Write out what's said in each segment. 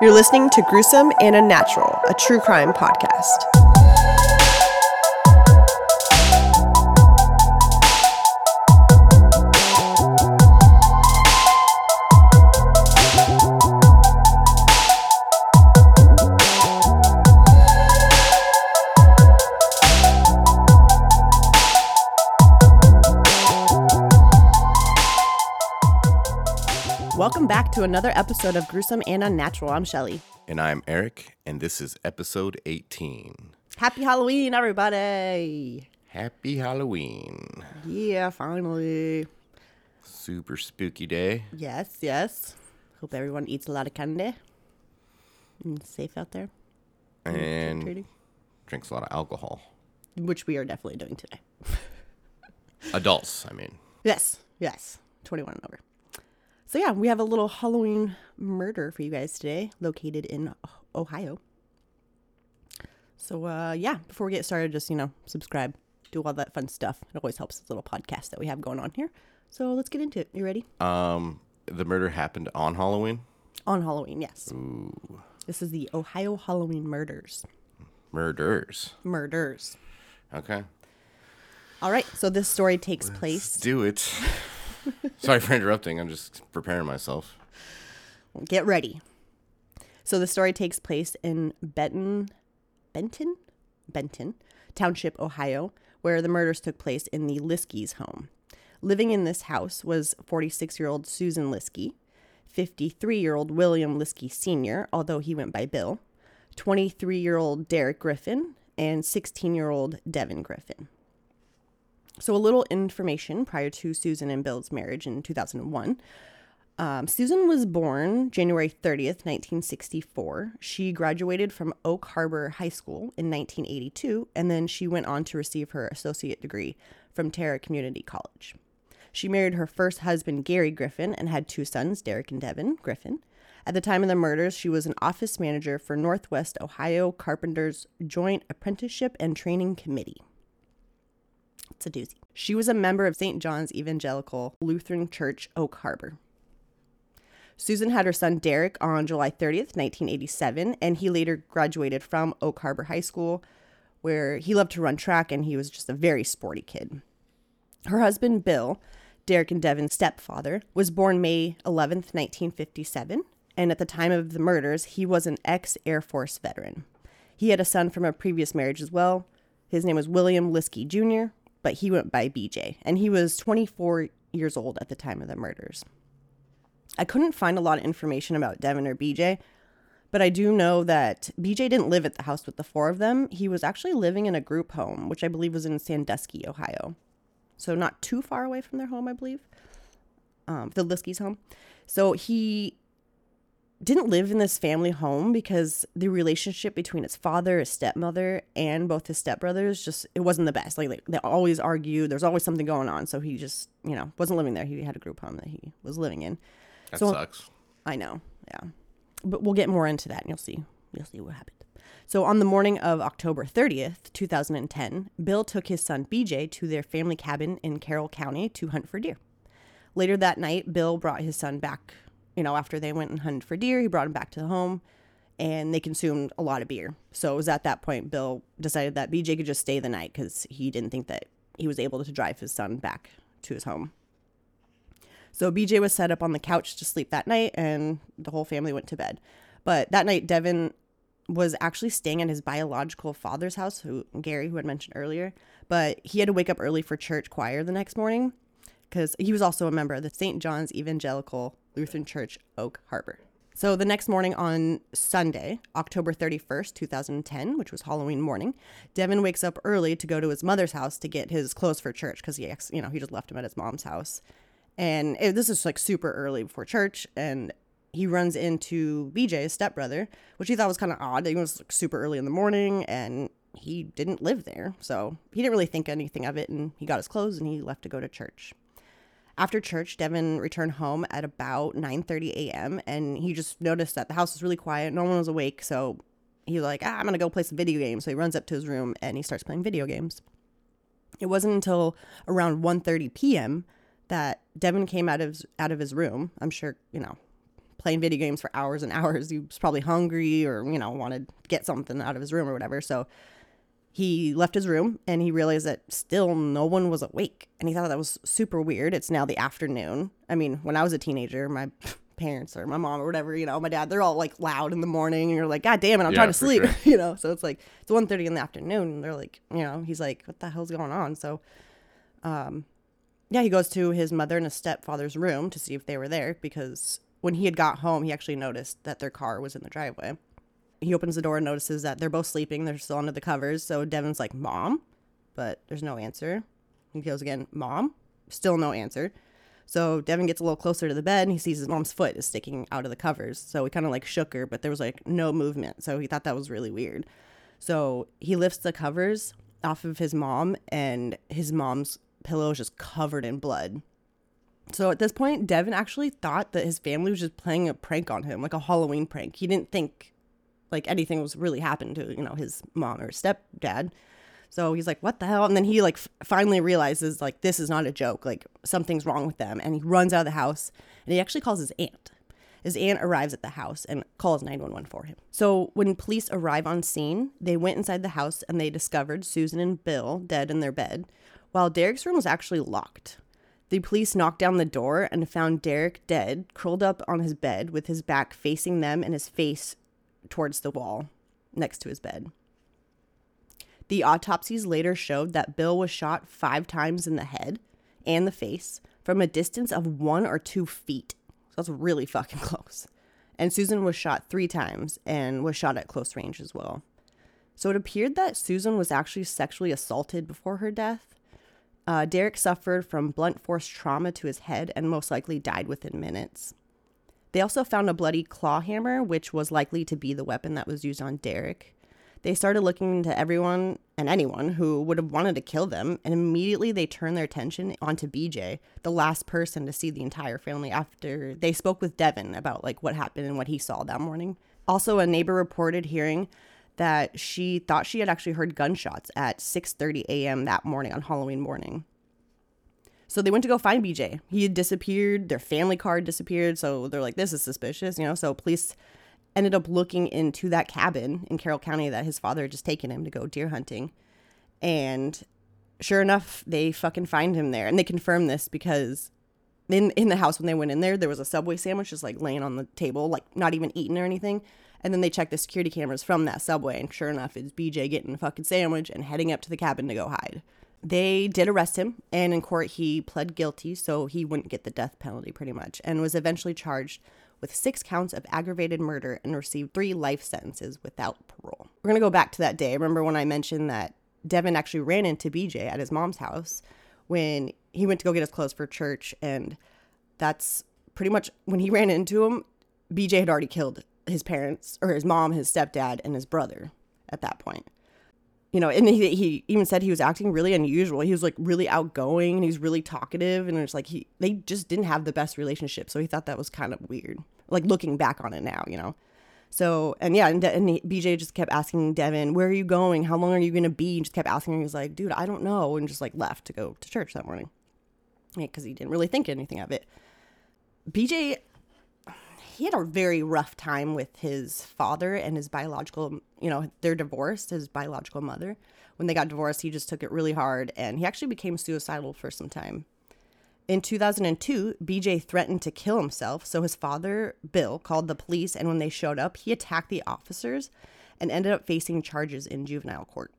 You're listening to Gruesome and Unnatural, a true crime podcast. Back to another episode of Gruesome and Unnatural. I'm Shelly. And I'm Eric, and this is episode 18. Happy Halloween, everybody! Happy Halloween. Yeah, finally. Super spooky day. Yes, yes. Hope everyone eats a lot of candy and safe out there. And drinks a lot of alcohol. Which we are definitely doing today. Adults, I mean. Yes, yes. 21 and over. So, yeah, we have a little Halloween murder for you guys today, located in Ohio. So, uh, yeah, before we get started, just, you know, subscribe, do all that fun stuff. It always helps this little podcast that we have going on here. So, let's get into it. You ready? Um, the murder happened on Halloween. On Halloween, yes. Ooh. This is the Ohio Halloween murders. Murders. Murders. Okay. All right, so this story takes place. Do it. Sorry for interrupting. I'm just preparing myself. Get ready. So the story takes place in Benton, Benton, Benton Township, Ohio, where the murders took place in the Liskey's home. Living in this house was 46-year-old Susan Liskey, 53-year-old William Liskey Sr., although he went by Bill, 23-year-old Derek Griffin, and 16-year-old Devin Griffin. So, a little information prior to Susan and Bill's marriage in 2001. Um, Susan was born January 30th, 1964. She graduated from Oak Harbor High School in 1982, and then she went on to receive her associate degree from Terra Community College. She married her first husband, Gary Griffin, and had two sons, Derek and Devin Griffin. At the time of the murders, she was an office manager for Northwest Ohio Carpenters Joint Apprenticeship and Training Committee. It's a doozy. She was a member of St. John's Evangelical Lutheran Church, Oak Harbor. Susan had her son Derek on July 30th, 1987, and he later graduated from Oak Harbor High School, where he loved to run track and he was just a very sporty kid. Her husband, Bill, Derek and Devin's stepfather, was born May 11th, 1957, and at the time of the murders, he was an ex Air Force veteran. He had a son from a previous marriage as well. His name was William Liskey Jr., but he went by BJ, and he was 24 years old at the time of the murders. I couldn't find a lot of information about Devin or BJ, but I do know that BJ didn't live at the house with the four of them. He was actually living in a group home, which I believe was in Sandusky, Ohio. So not too far away from their home, I believe. Um, the Liskey's home. So he didn't live in this family home because the relationship between his father, his stepmother, and both his stepbrothers just it wasn't the best. Like, like they always argued. There's always something going on. So he just you know wasn't living there. He had a group home that he was living in. That So- sucks. I know, yeah. But we'll get more into that and you'll see. You'll see what happened. So on the morning of October 30th, 2010, Bill took his son BJ to their family cabin in Carroll County to hunt for deer. Later that night, Bill brought his son back, you know, after they went and hunted for deer, he brought him back to the home and they consumed a lot of beer. So it was at that point Bill decided that BJ could just stay the night cuz he didn't think that he was able to drive his son back to his home. So BJ was set up on the couch to sleep that night, and the whole family went to bed. But that night, Devin was actually staying at his biological father's house, who Gary, who had mentioned earlier. But he had to wake up early for church choir the next morning because he was also a member of the St. John's Evangelical Lutheran Church, Oak Harbor. So the next morning on Sunday, October 31st, 2010, which was Halloween morning, Devin wakes up early to go to his mother's house to get his clothes for church because he, you know, he just left him at his mom's house. And it, this is like super early before church, and he runs into BJ, his stepbrother, which he thought was kind of odd. It was like, super early in the morning, and he didn't live there, so he didn't really think anything of it. And he got his clothes and he left to go to church. After church, Devin returned home at about 9:30 a.m. and he just noticed that the house was really quiet. No one was awake, so he was like, ah, "I'm gonna go play some video games." So he runs up to his room and he starts playing video games. It wasn't until around 1:30 p.m. that Devin came out of out of his room. I'm sure you know, playing video games for hours and hours. He was probably hungry or, you know, wanted to get something out of his room or whatever. So he left his room and he realized that still no one was awake. And he thought that was super weird. It's now the afternoon. I mean, when I was a teenager, my parents or my mom or whatever, you know, my dad, they're all like loud in the morning and you're like, God damn it, I'm Yeah, trying to sleep. sure. you know, so it's like it's 1.30 in the afternoon and they're like, you know, he's like, What the hell's going on? So um yeah, he goes to his mother and his stepfather's room to see if they were there because when he had got home, he actually noticed that their car was in the driveway. He opens the door and notices that they're both sleeping. They're still under the covers. So Devin's like, Mom? But there's no answer. He goes again, Mom? Still no answer. So Devin gets a little closer to the bed and he sees his mom's foot is sticking out of the covers. So he kind of like shook her, but there was like no movement. So he thought that was really weird. So he lifts the covers off of his mom and his mom's pillow is just covered in blood. So at this point, Devin actually thought that his family was just playing a prank on him, like a Halloween prank. He didn't think like anything was really happened to, you know, his mom or stepdad. So he's like, "What the hell?" And then he like f- finally realizes like this is not a joke. Like something's wrong with them, and he runs out of the house. And he actually calls his aunt. His aunt arrives at the house and calls 911 for him. So when police arrive on scene, they went inside the house and they discovered Susan and Bill dead in their bed, while Derek's room was actually locked. The police knocked down the door and found Derek dead, curled up on his bed with his back facing them and his face towards the wall next to his bed. The autopsies later showed that Bill was shot five times in the head and the face from a distance of one or two feet. So that's really fucking close. And Susan was shot three times and was shot at close range as well. So it appeared that Susan was actually sexually assaulted before her death. Uh, Derek suffered from blunt force trauma to his head and most likely died within minutes. They also found a bloody claw hammer, which was likely to be the weapon that was used on Derek. They started looking into everyone and anyone who would have wanted to kill them, and immediately they turned their attention onto BJ, the last person to see the entire family after they spoke with Devin about like what happened and what he saw that morning. Also, a neighbor reported hearing that she thought she had actually heard gunshots at 6:30 a.m. that morning on Halloween morning. So they went to go find BJ. He had disappeared. Their family card disappeared. So they're like, this is suspicious, you know? So police ended up looking into that cabin in Carroll County that his father had just taken him to go deer hunting. And sure enough, they fucking find him there. And they confirm this because in, in the house when they went in there, there was a Subway sandwich just like laying on the table, like not even eaten or anything. And then they checked the security cameras from that Subway. And sure enough, it's BJ getting a fucking sandwich and heading up to the cabin to go hide. They did arrest him, and in court, he pled guilty, so he wouldn't get the death penalty pretty much, and was eventually charged with six counts of aggravated murder and received three life sentences without parole. We're gonna go back to that day. Remember when I mentioned that Devin actually ran into BJ at his mom's house when he went to go get his clothes for church, and that's pretty much when he ran into him, BJ had already killed his parents, or his mom, his stepdad, and his brother at that point you know, and he, he even said he was acting really unusual. He was like really outgoing and he's really talkative. And it's like he, they just didn't have the best relationship. So he thought that was kind of weird, like looking back on it now, you know? So, and yeah, and, De- and he, BJ just kept asking Devin, where are you going? How long are you going to be? And just kept asking him. was like, dude, I don't know. And just like left to go to church that morning. Yeah, because he didn't really think anything of it. BJ he had a very rough time with his father and his biological, you know, they're divorced, his biological mother. When they got divorced, he just took it really hard and he actually became suicidal for some time. In 2002, BJ threatened to kill himself, so his father, Bill, called the police and when they showed up, he attacked the officers and ended up facing charges in juvenile court.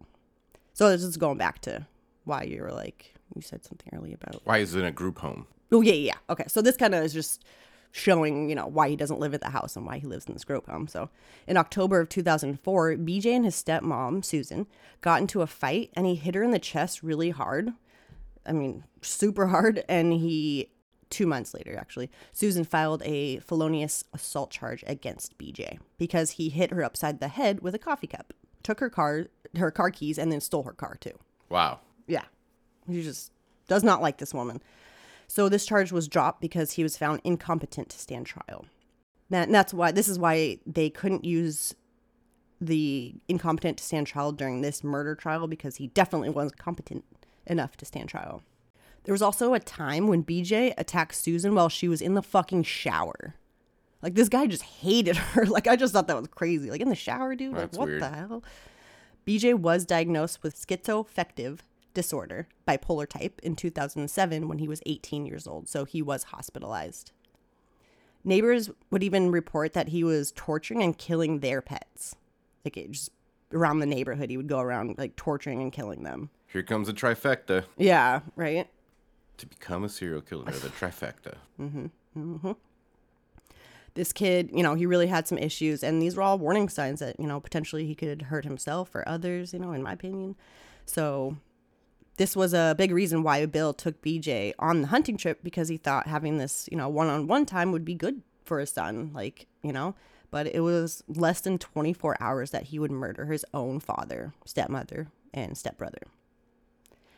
So this is going back to why you were like you said something earlier about Why is it in a group home? Oh yeah, yeah. Okay, so this kind of is just showing, you know, why he doesn't live at the house and why he lives in this group home. So, in October of 2004, BJ and his stepmom, Susan, got into a fight and he hit her in the chest really hard. I mean, super hard. And he, two months later, actually, Susan filed a felonious assault charge against BJ because he hit her upside the head with a coffee cup, took her car, her car keys, and then stole her car too. Wow. Yeah. He just does not like this woman. So this charge was dropped because he was found incompetent to stand trial. And that's why this is why they couldn't use the incompetent to stand trial during this murder trial because he definitely wasn't competent enough to stand trial. There was also a time when BJ attacked Susan while she was in the fucking shower. Like this guy just hated her. Like I just thought that was crazy. Like in the shower, dude. Like That's what weird. the hell? BJ was diagnosed with schizoaffective disorder, bipolar type, in 2007 when he was 18 years old. So he was hospitalized. Neighbors would even report that he was torturing and killing their pets. Like just around the neighborhood, he would go around like torturing and killing them. Here comes a trifecta Yeah, right. to become a serial killer. The trifecta. Mm-hmm, mm-hmm. this kid, you know, he really had some issues, and these were all warning signs that, you know, potentially he could hurt himself or others, you know, in my opinion. So, this was a big reason why Bill took BJ on the hunting trip because he thought having this, you know, one on one time would be good for his son, like, you know. But it was less than 24 hours that he would murder his own father, stepmother, and stepbrother.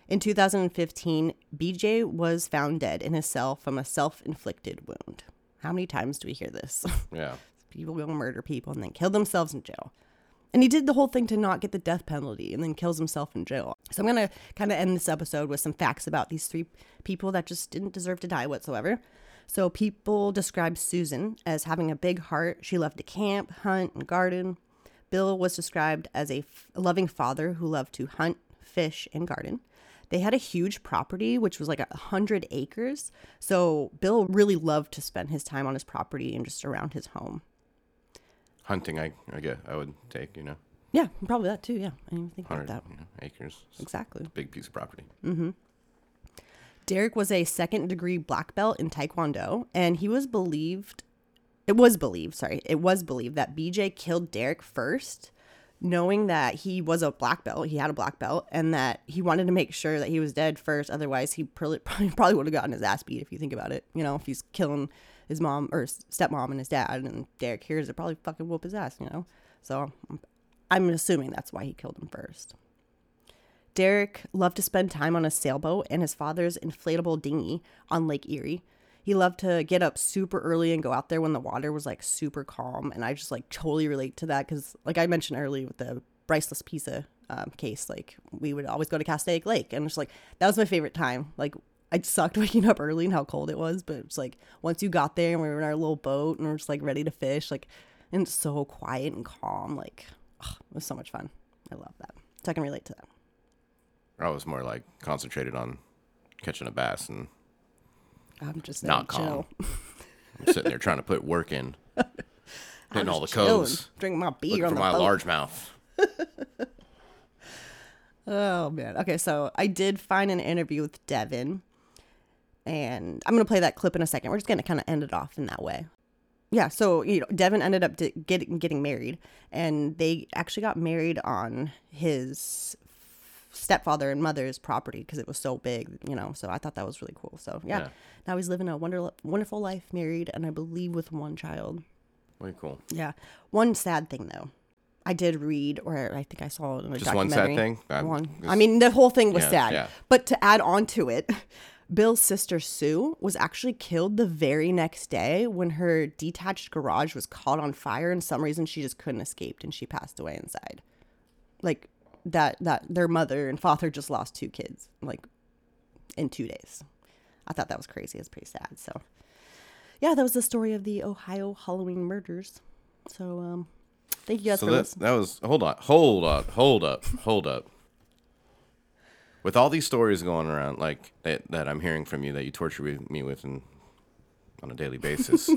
In 2015, BJ was found dead in his cell from a self inflicted wound. How many times do we hear this? Yeah. people go murder people and then kill themselves in jail. And he did the whole thing to not get the death penalty and then kills himself in jail. So I'm going to kind of end this episode with some facts about these three people that just didn't deserve to die whatsoever. So people describe Susan as having a big heart. She loved to camp, hunt, and garden. Bill was described as a f- loving father who loved to hunt, fish, and garden. They had a huge property, which was like a hundred acres. So Bill really loved to spend his time on his property and just around his home. Hunting, I, I get, I would take, you know, Yeah, probably that too. Yeah, I didn't even think about 100 that. you know, acres. It's Exactly. a big piece of property. Mm-hmm. Derek was a second degree black belt in Taekwondo, and he was believed, it was believed, sorry, it was believed that BJ killed Derek first, knowing that he was a black belt, he had a black belt, and that he wanted to make sure that he was dead first. Otherwise, he probably, probably would have gotten his ass beat if you think about it. You know, if he's killing his mom or stepmom and his dad, and Derek hears it, probably fucking whoop his ass, you know? So I'm assuming that's why he killed him first. Derek loved to spend time on a sailboat and his father's inflatable dinghy on Lake Erie. He loved to get up super early and go out there when the water was like super calm. And I just like totally relate to that because, like I mentioned earlier with the Bryceless Pizza um, case, like we would always go to Castaic Lake. And it's like, that was my favorite time. Like, I sucked waking up early and how cold it was. But it's like, once you got there and we were in our little boat and we're just like ready to fish, like, and it's so quiet and calm. Like, ugh, it was so much fun. I love that. So I can relate to that. I was more like concentrated on catching a bass and I'm just Not chill. I'm sitting there trying to put work in, hitting all the codes, drinking my beer for the my boat. largemouth. Oh man. Okay, so I did find an interview with Devin, and I'm gonna play that clip in a second. We're just gonna kind of end it off in that way. Yeah. So you know, Devin ended up getting getting married, and they actually got married on his stepfather and mother's property because it was so big. You know, so I thought that was really cool. So yeah, Yeah. now he's living a wonder wonderful life, married, and I believe with one child. Way cool. Yeah. One sad thing though. I did read, or I think I saw it in a Just one sad documentary. thing? One. I mean, the whole thing was Yeah, sad. yeah. But to add on to it, Bill's sister Sue was actually killed the very next day when her detached garage was caught on fire. And some reason she just couldn't escape, and she passed away inside. Like that. That their mother and father just lost two kids, like in two days. I thought that was crazy. It's pretty sad. So, yeah, that was the story of the Ohio Halloween murders. So, um, thank you guys So for that, listening. that was hold on, hold on, hold up, hold up. With all these stories going around, like that, that I'm hearing from you, that you torture me with, and on a daily basis,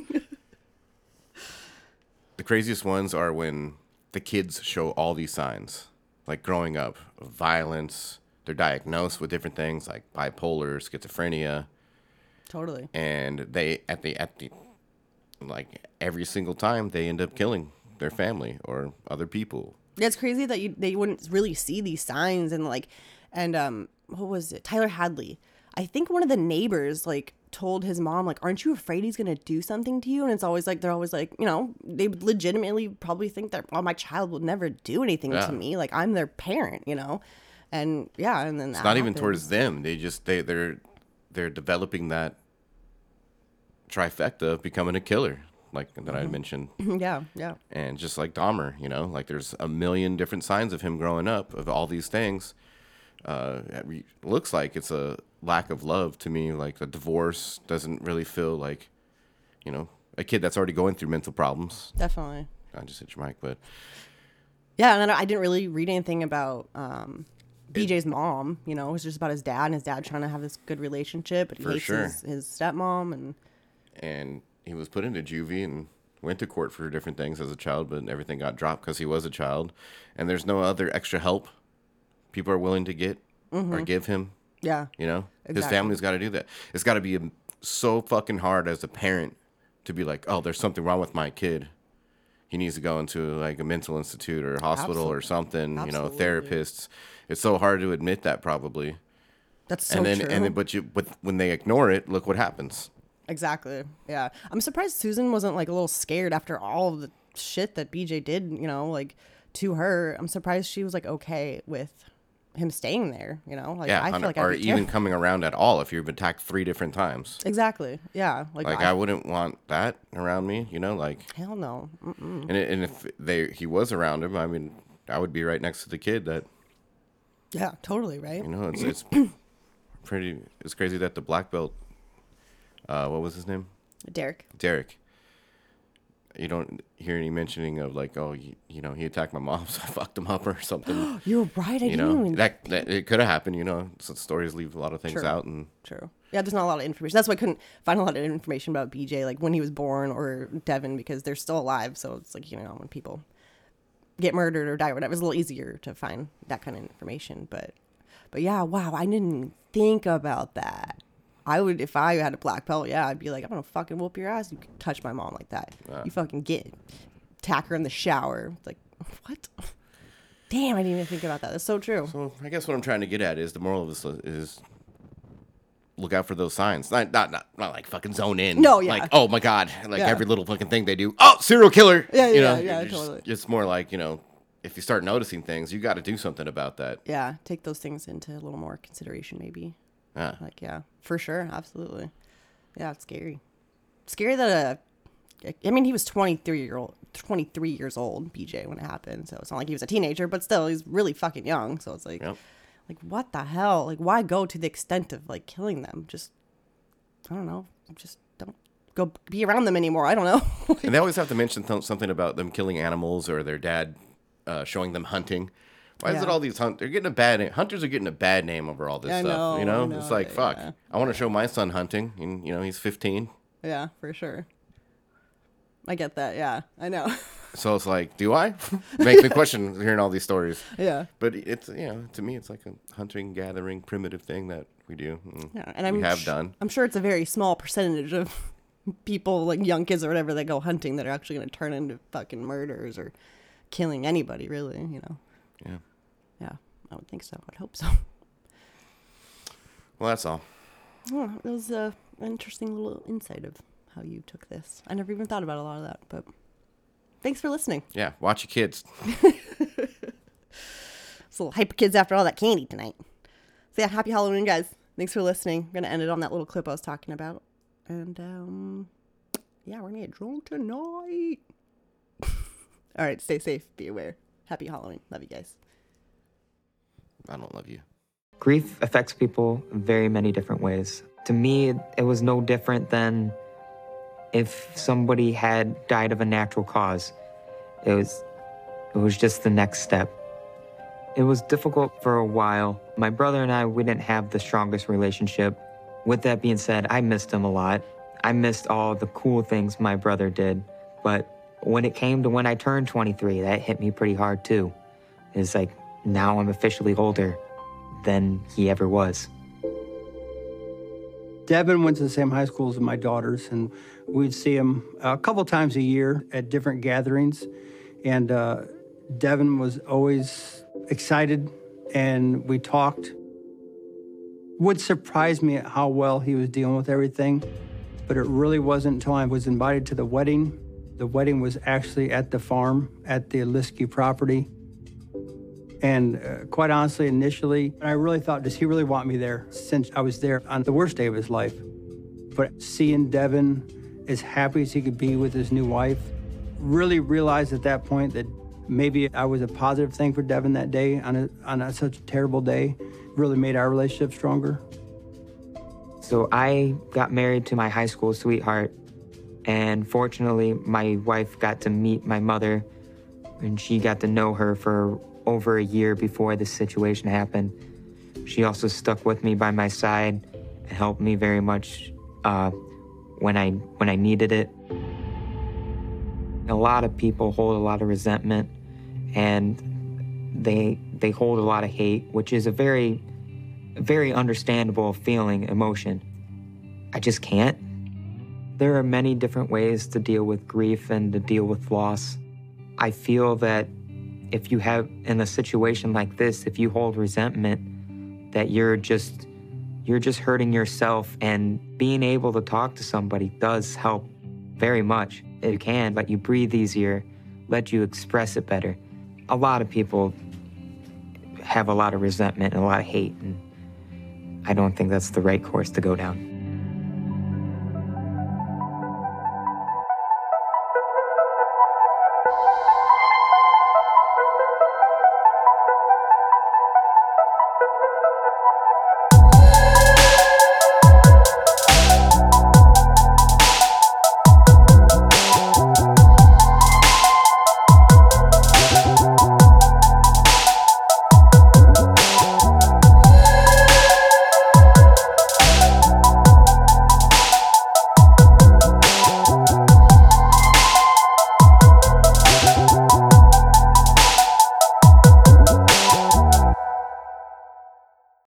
the craziest ones are when the kids show all these signs, like growing up, violence. They're diagnosed with different things like bipolar, schizophrenia, Totally. and they at the at the like every single time they end up killing their family or other people. Yeah, it's crazy that you they wouldn't really see these signs and like and um what was it? Tyler Hadley. I think one of the neighbors like told his mom like aren't you afraid he's going to do something to you and it's always like they're always like you know they legitimately probably think that well my child will never do anything Yeah. to me like i'm their parent you know and yeah and then It's not even towards them. They just they they're they're developing that trifecta of becoming a killer, like that I mentioned, yeah yeah and just like Dahmer, you know, like there's a million different signs of him growing up of all these things. Uh, it looks like it's a lack of love to me. Like the divorce doesn't really feel like, you know, a kid that's already going through mental problems. Definitely. I just hit your mic, but Yeah, and then I didn't really read anything about um, BJ's mom. You know, it was just about his dad and his dad trying to have this good relationship, but he hates sure. his, his stepmom. And and he was put into juvie and went to court for different things as a child, but everything got dropped because he was a child, and there's no other extra help people are willing to get or mm-hmm. give him. yeah, You know, his family's got to do that. It's got to be so fucking hard as a parent to be like, oh, there's something wrong with my kid. He needs to go into like a mental institute or a hospital or Absolute- something. You know, therapists. It's so hard to admit that probably. that's so and then true. and then, but you but when they ignore it, look what happens. exactly. Yeah, I'm surprised Susan wasn't like a little scared after all the shit that BJ did. You know, like to her. I'm surprised she was like okay with him staying there. You know, like Yeah, I feel like or even coming around at all if you've attacked three different times. exactly. Yeah, like, Like I, I wouldn't want that around me, you know. Like, hell no. Mm-mm. and it, and if they he was around him, I mean, I would be right next to the kid. That Yeah, totally right. you know, it's it's pretty. It's crazy that the black belt. Uh, what was his name? Derek. Derek. You don't hear any mentioning of like, oh, you, you know, he attacked my mom, so I fucked him up or something. You're right. I you know, even that, that it could have happened. You know, so stories leave a lot of things True. out, and True. Yeah, there's not a lot of information. That's why I couldn't find a lot of information about BJ, like when he was born or Devin, because they're still alive. So it's like, you know, when people get murdered or die or whatever, it's a little easier to find that kind of information. But, but yeah, wow, I didn't think about that. I would, if I had a black belt, yeah, I'd be like, I'm gonna fucking whoop your ass. You can touch my mom like that. You fucking get, tack her in the shower. Like, what? Damn, I didn't even think about that. That's so true. So I guess what I'm trying to get at is the moral of this is look out for those signs. Not not not, not like fucking zone in. No, yeah. Like oh my god, like Yeah. every little fucking thing they do. Oh, serial killer. Yeah, you yeah, know, yeah, just- totally. It's more like you know, if you start noticing things, you got to do something about that. Yeah, take those things into a little more consideration, maybe. Yeah. Like, yeah, for sure, absolutely. Yeah, it's scary. Scary that uh, I mean, he was twenty three year old, twenty three years old, BJ, when it happened. So it's not like he was a teenager, but still, he's really fucking young. So it's like, Yep. like what the hell? Like, why go to the extent of like killing them? Just, I don't know. Just don't go be around them anymore. I don't know. And they always have to mention th- something about them killing animals or their dad uh, showing them hunting. Why is it all these hunt? They're getting a bad name. Hunters are getting a bad name over all this I stuff. you know, know, it's know, like fuck. yeah. I want to show my son hunting, and you know he's 15. yeah, for sure. I get that. Yeah, I know. So it's like, do I? Makes me question hearing all these stories. yeah. But it's you know, to me, it's like a hunting, gathering, primitive thing that we do. and Yeah, and I'm have sh- done. I'm sure it's a very small percentage of people, like young kids or whatever, that go hunting that are actually going to turn into fucking murders or killing anybody. Really, you know? Yeah. Yeah, I would think so. I'd hope so. Well, that's all. Oh, it was uh, an interesting little insight of how you took this. I never even thought about a lot of that, but thanks for listening. Yeah, watch your kids. It's a little hyper kids after all that candy tonight. So yeah, happy Halloween, guys. Thanks for listening. We're gonna end it on that little clip I was talking about, and um, yeah, we're gonna get drunk tonight. all right, stay safe, be aware. Happy Halloween. Love you guys. I don't love you. Grief affects people in very many different ways. To me, it was no different than if somebody had died of a natural cause. It was it was just the next step. It was difficult for a while. My brother and I we didn't have the strongest relationship. With that being said, I missed him a lot. I missed all the cool things my brother did. But when it came to when I turned 23, that hit me pretty hard too. It's like now I'm officially older than he ever was. Devin went to the same high school as my daughters, and we'd see him a couple times a year at different gatherings. And uh, Devin was always excited, and we talked. Would surprise me at how well he was dealing with everything, but it really wasn't until I was invited to the wedding. The wedding was actually at the farm at the Liskey property. And uh, quite honestly, initially, I really thought, does he really want me there since I was there on the worst day of his life? But seeing Devin as happy as he could be with his new wife, really realized at that point that maybe I was a positive thing for Devin that day on, a, on a, such a terrible day, really made our relationship stronger. So I got married to my high school sweetheart And fortunately, my wife got to meet my mother and she got to know her for over a year before this situation happened. She also stuck with me by my side and helped me very much uh, when I when I needed it. A lot of people hold a lot of resentment and they they hold a lot of hate, which is a very very understandable feeling, emotion. I just can't. There are many different ways to deal with grief and to deal with loss. I feel that if you have in a situation like this, if you hold resentment, that you're just you're just hurting yourself and being able to talk to somebody does help very much. It can let you breathe easier, let you express it better. A lot of people have a lot of resentment and a lot of hate and I don't think that's the right course to go down.